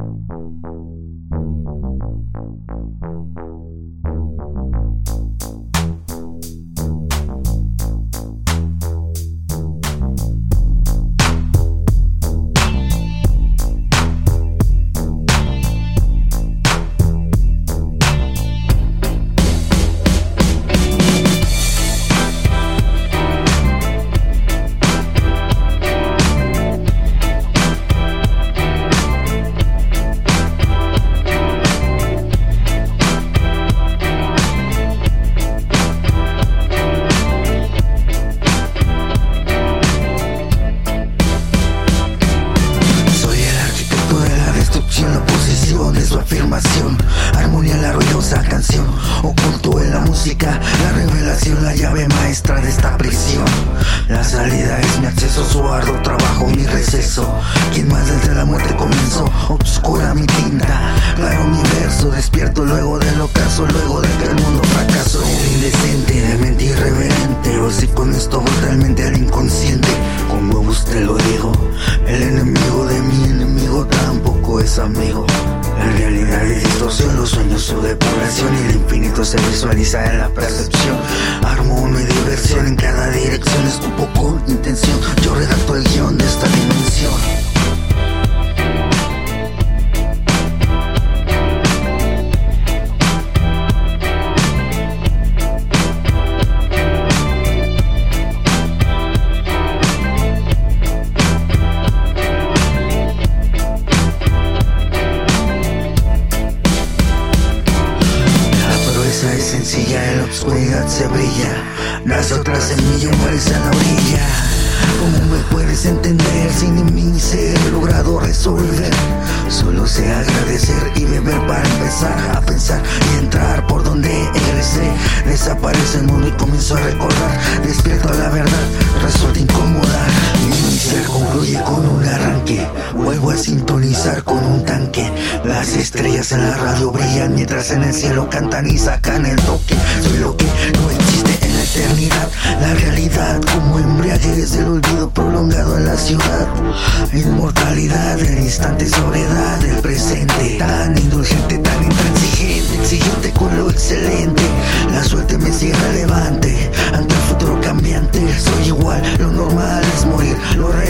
Soy Armonía la ruidosa canción, oculto en la música, la revelación, la llave maestra de esta prisión. La salida es mi acceso, su arduo trabajo, mi receso. Quien más desde la muerte comenzó, obscura mi tinta. Claro mi verso, despierto luego del ocaso, luego de que el mundo fracasó. El indecente, de mente irreverente, o si con esto realmente al inconsciente. Como usted lo dijo, el enemigo de mi enemigo tampoco es amigo. Es distorsión, los sueños su depuración y el infinito se visualiza en la percepción. Armonía y diversión en cada dirección, escupo con intención. Yo redacto el guion de esta dimensión. Oscuridad se brilla. Nace otra semilla y mueres en la orilla. ¿Cómo me puedes entender sin en mí ser logrado resolver? Solo sé agradecer y beber para empezar a pensar y entrar por donde Desaparece el mundo y comienzo a recordar. Despierto a la verdad, resulta incómoda. Mi inicial concluye con un arranque. Vuelvo a sintonizar con un tanque. Las estrellas en la radio brillan mientras en el cielo cantan y sacan el toque. Soy lo que no existe en la eternidad. La realidad como embriaguez del olvido prolongado en la ciudad. Inmortalidad, el instante soledad, el presente. Soy igual, lo normal es morir, lo real